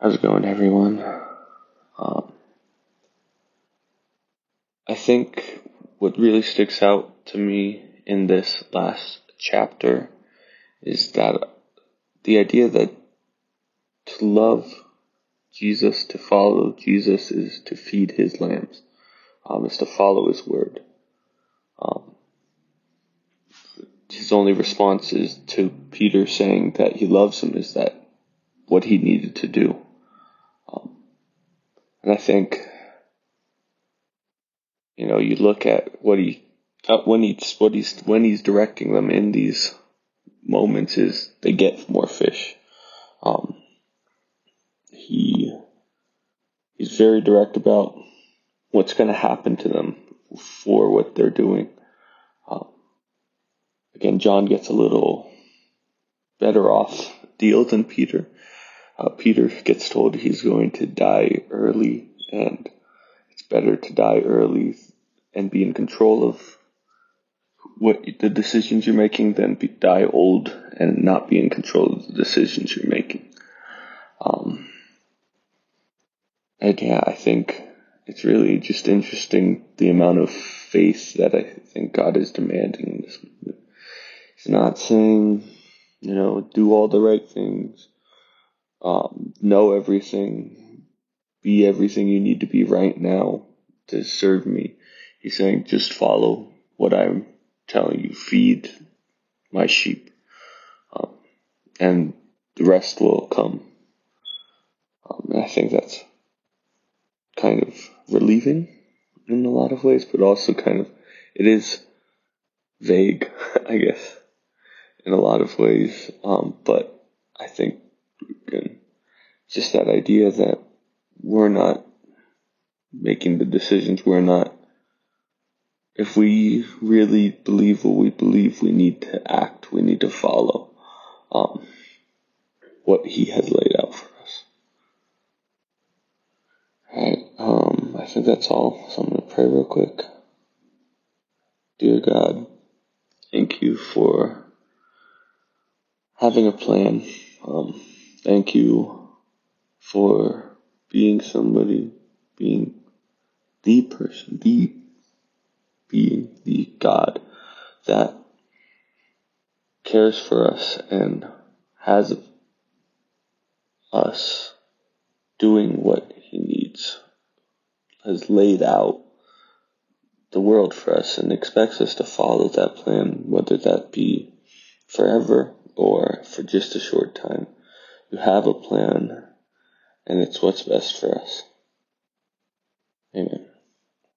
How's it going, everyone? Um, I think what really sticks out to me in this last chapter is that the idea that to love Jesus, to follow Jesus, is to feed his lambs, um, is to follow his word. Um, his only response is to Peter saying that he loves him is that what he needed to do. And I think, you know, you look at what he, when he's, what he's, when he's directing them in these moments is they get more fish. Um, he, he's very direct about what's going to happen to them for what they're doing. Um, again, John gets a little better off deal than Peter. Uh, Peter gets told he's going to die early, and it's better to die early and be in control of what the decisions you're making than be, die old and not be in control of the decisions you're making. Um, and yeah, I think it's really just interesting the amount of faith that I think God is demanding in this. He's not saying, you know, do all the right things um, know everything, be everything you need to be right now to serve me. He's saying, just follow what I'm telling you, feed my sheep, um, and the rest will come. Um, I think that's kind of relieving in a lot of ways, but also kind of, it is vague, I guess, in a lot of ways. Um, but I think again, just that idea that we're not making the decisions, we're not. If we really believe what we believe, we need to act, we need to follow um, what He has laid out for us. Alright, um, I think that's all, so I'm going to pray real quick. Dear God, thank you for having a plan. Um, thank you for being somebody, being the person, the being, the God that cares for us and has us doing what he needs, has laid out the world for us and expects us to follow that plan, whether that be forever or for just a short time. You have a plan, and it's what's best for us. Amen.